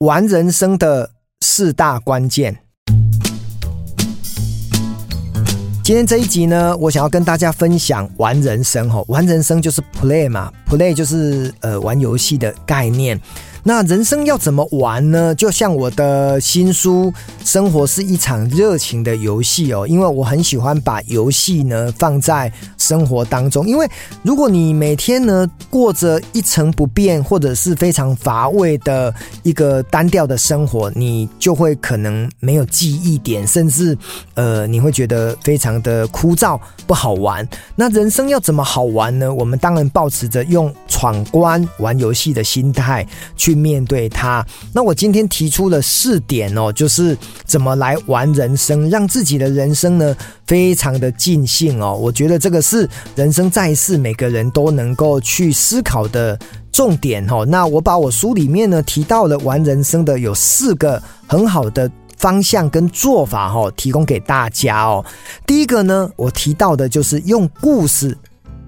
玩人生的四大关键。今天这一集呢，我想要跟大家分享玩人生哈，玩人生就是 play 嘛，play 就是呃玩游戏的概念。那人生要怎么玩呢？就像我的新书《生活是一场热情的游戏》哦，因为我很喜欢把游戏呢放在生活当中。因为如果你每天呢过着一成不变或者是非常乏味的一个单调的生活，你就会可能没有记忆点，甚至呃你会觉得非常的枯燥不好玩。那人生要怎么好玩呢？我们当然抱持着用闯关玩游戏的心态去。去面对它。那我今天提出了四点哦，就是怎么来玩人生，让自己的人生呢非常的尽兴哦。我觉得这个是人生在世每个人都能够去思考的重点哦。那我把我书里面呢提到了玩人生的有四个很好的方向跟做法哦，提供给大家哦。第一个呢，我提到的就是用故事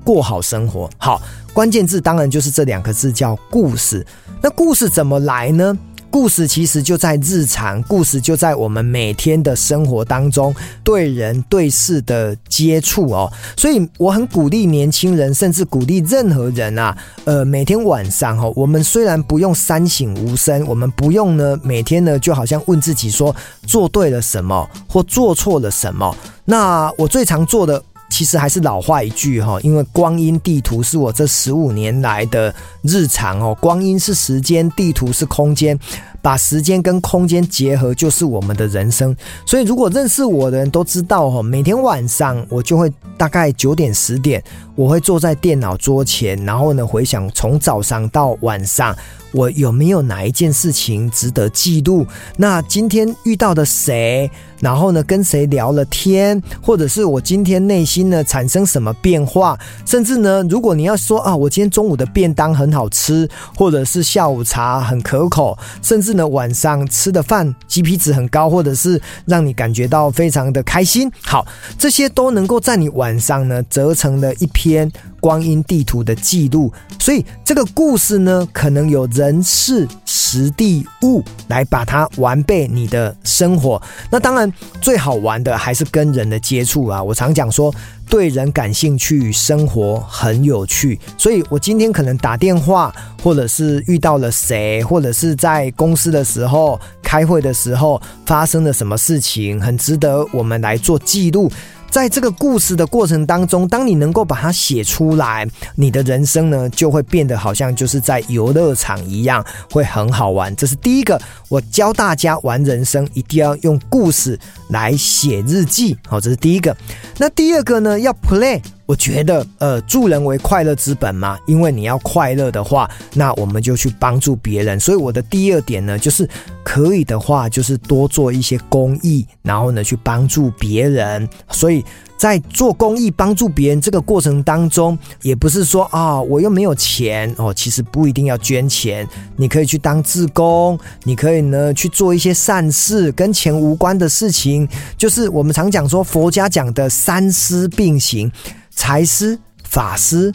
过好生活。好，关键字当然就是这两个字，叫故事。那故事怎么来呢？故事其实就在日常，故事就在我们每天的生活当中，对人对事的接触哦。所以我很鼓励年轻人，甚至鼓励任何人啊，呃，每天晚上哦，我们虽然不用三省吾身，我们不用呢，每天呢，就好像问自己说，做对了什么或做错了什么。那我最常做的。其实还是老话一句哈，因为光阴地图是我这十五年来的日常哦。光阴是时间，地图是空间，把时间跟空间结合，就是我们的人生。所以，如果认识我的人都知道哈，每天晚上我就会大概九点十点，我会坐在电脑桌前，然后呢，回想从早上到晚上。我有没有哪一件事情值得记录？那今天遇到的谁？然后呢，跟谁聊了天？或者是我今天内心呢产生什么变化？甚至呢，如果你要说啊，我今天中午的便当很好吃，或者是下午茶很可口，甚至呢晚上吃的饭 GP 值很高，或者是让你感觉到非常的开心。好，这些都能够在你晚上呢折成了一篇光阴地图的记录。所以这个故事呢，可能有人事、时地、物来把它完备你的生活。那当然最好玩的还是跟人的接触啊！我常讲说，对人感兴趣，生活很有趣。所以我今天可能打电话，或者是遇到了谁，或者是在公司的时候开会的时候发生了什么事情，很值得我们来做记录。在这个故事的过程当中，当你能够把它写出来，你的人生呢就会变得好像就是在游乐场一样，会很好玩。这是第一个，我教大家玩人生一定要用故事来写日记。好，这是第一个。那第二个呢，要 play。我觉得，呃，助人为快乐之本嘛，因为你要快乐的话，那我们就去帮助别人。所以我的第二点呢，就是可以的话，就是多做一些公益，然后呢，去帮助别人。所以在做公益、帮助别人这个过程当中，也不是说啊，我又没有钱哦，其实不一定要捐钱，你可以去当志工，你可以呢去做一些善事，跟钱无关的事情，就是我们常讲说佛家讲的三思并行。财施、法师、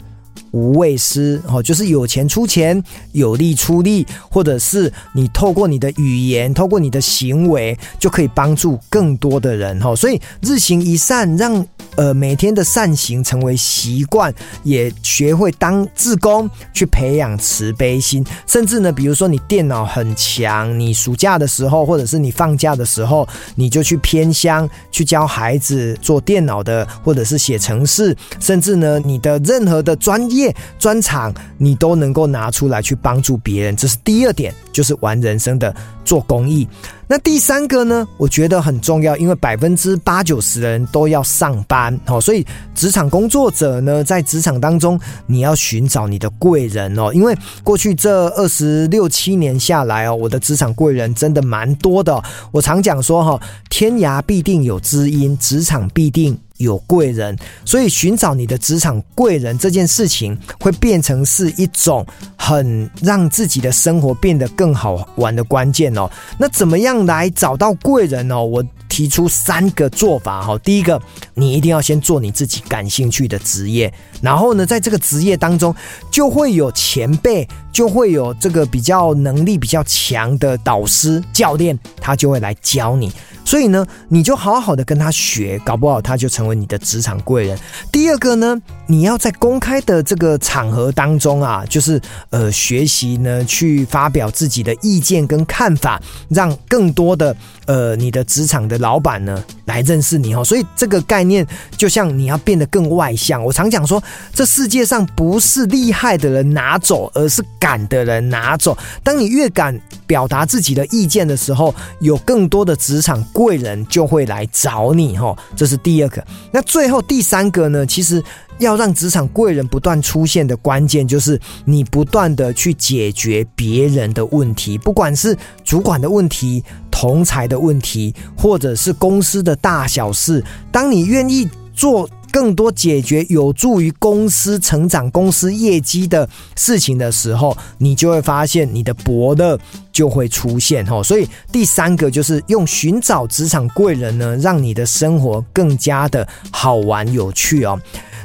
无畏师，哦，就是有钱出钱，有力出力，或者是你透过你的语言，透过你的行为，就可以帮助更多的人，哈。所以日行一善，让。呃，每天的善行成为习惯，也学会当自工去培养慈悲心，甚至呢，比如说你电脑很强，你暑假的时候，或者是你放假的时候，你就去偏乡去教孩子做电脑的，或者是写程式，甚至呢，你的任何的专业专长，你都能够拿出来去帮助别人。这是第二点，就是玩人生的做公益。那第三个呢，我觉得很重要，因为百分之八九十的人都要上班，哦，所以职场工作者呢，在职场当中，你要寻找你的贵人哦，因为过去这二十六七年下来哦，我的职场贵人真的蛮多的。我常讲说哈，天涯必定有知音，职场必定有贵人，所以寻找你的职场贵人这件事情，会变成是一种很让自己的生活变得更好玩的关键哦。那怎么样来找到贵人呢？我提出三个做法哈。第一个，你一定要先做你自己感兴趣的职业，然后呢，在这个职业当中，就会有前辈，就会有这个比较能力比较强的导师教练，他就会来教你。所以呢，你就好好的跟他学，搞不好他就成为你的职场贵人。第二个呢，你要在公开的这个场合当中啊，就是呃学习呢，去发表自己的意见跟看法，让更多的呃你的职场的老老板呢来认识你哦。所以这个概念就像你要变得更外向。我常讲说，这世界上不是厉害的人拿走，而是敢的人拿走。当你越敢表达自己的意见的时候，有更多的职场贵人就会来找你哈，这是第二个。那最后第三个呢？其实要让职场贵人不断出现的关键，就是你不断的去解决别人的问题，不管是主管的问题、同侪的问题，或者是公司的大小事。当你愿意做更多解决有助于公司成长、公司业绩的事情的时候，你就会发现你的伯乐。就会出现哈，所以第三个就是用寻找职场贵人呢，让你的生活更加的好玩有趣哦。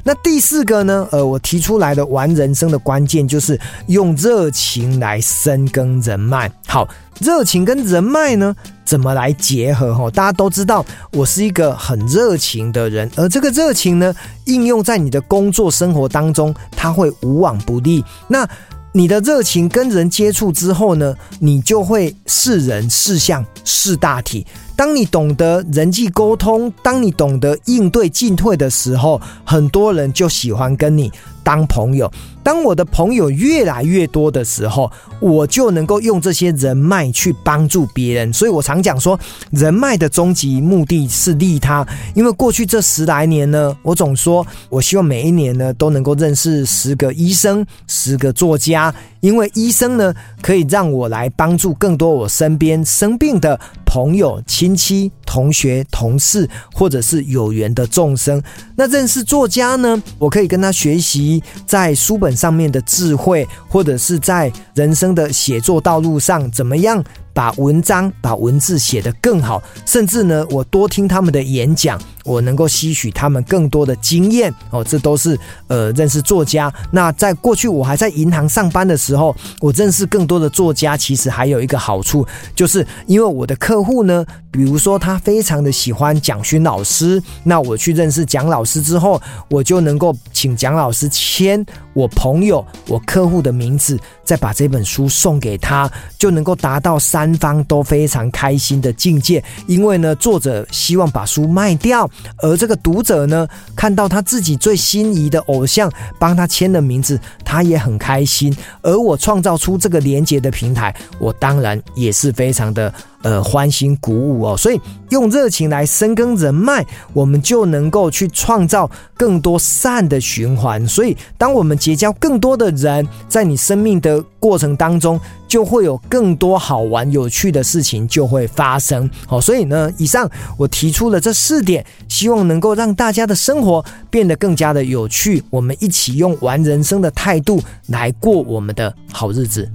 那第四个呢，呃，我提出来的玩人生的关键就是用热情来深耕人脉。好，热情跟人脉呢，怎么来结合哈？大家都知道，我是一个很热情的人，而这个热情呢，应用在你的工作生活当中，它会无往不利。那你的热情跟人接触之后呢，你就会是人、识相、是大体。当你懂得人际沟通，当你懂得应对进退的时候，很多人就喜欢跟你当朋友。当我的朋友越来越多的时候，我就能够用这些人脉去帮助别人。所以我常讲说，人脉的终极目的是利他。因为过去这十来年呢，我总说，我希望每一年呢都能够认识十个医生、十个作家。因为医生呢，可以让我来帮助更多我身边生病的朋友、亲戚、同学、同事，或者是有缘的众生。那认识作家呢，我可以跟他学习在书本上面的智慧，或者是在人生的写作道路上怎么样。把文章、把文字写得更好，甚至呢，我多听他们的演讲，我能够吸取他们更多的经验哦。这都是呃认识作家。那在过去我还在银行上班的时候，我认识更多的作家，其实还有一个好处，就是因为我的客户呢，比如说他非常的喜欢蒋勋老师，那我去认识蒋老师之后，我就能够请蒋老师签我朋友、我客户的名字，再把这本书送给他，就能够达到三。三方都非常开心的境界，因为呢，作者希望把书卖掉，而这个读者呢，看到他自己最心仪的偶像帮他签了名字，他也很开心。而我创造出这个连接的平台，我当然也是非常的。呃，欢欣鼓舞哦，所以用热情来深耕人脉，我们就能够去创造更多善的循环。所以，当我们结交更多的人，在你生命的过程当中，就会有更多好玩有趣的事情就会发生。好，所以呢，以上我提出了这四点，希望能够让大家的生活变得更加的有趣。我们一起用玩人生的态度来过我们的好日子。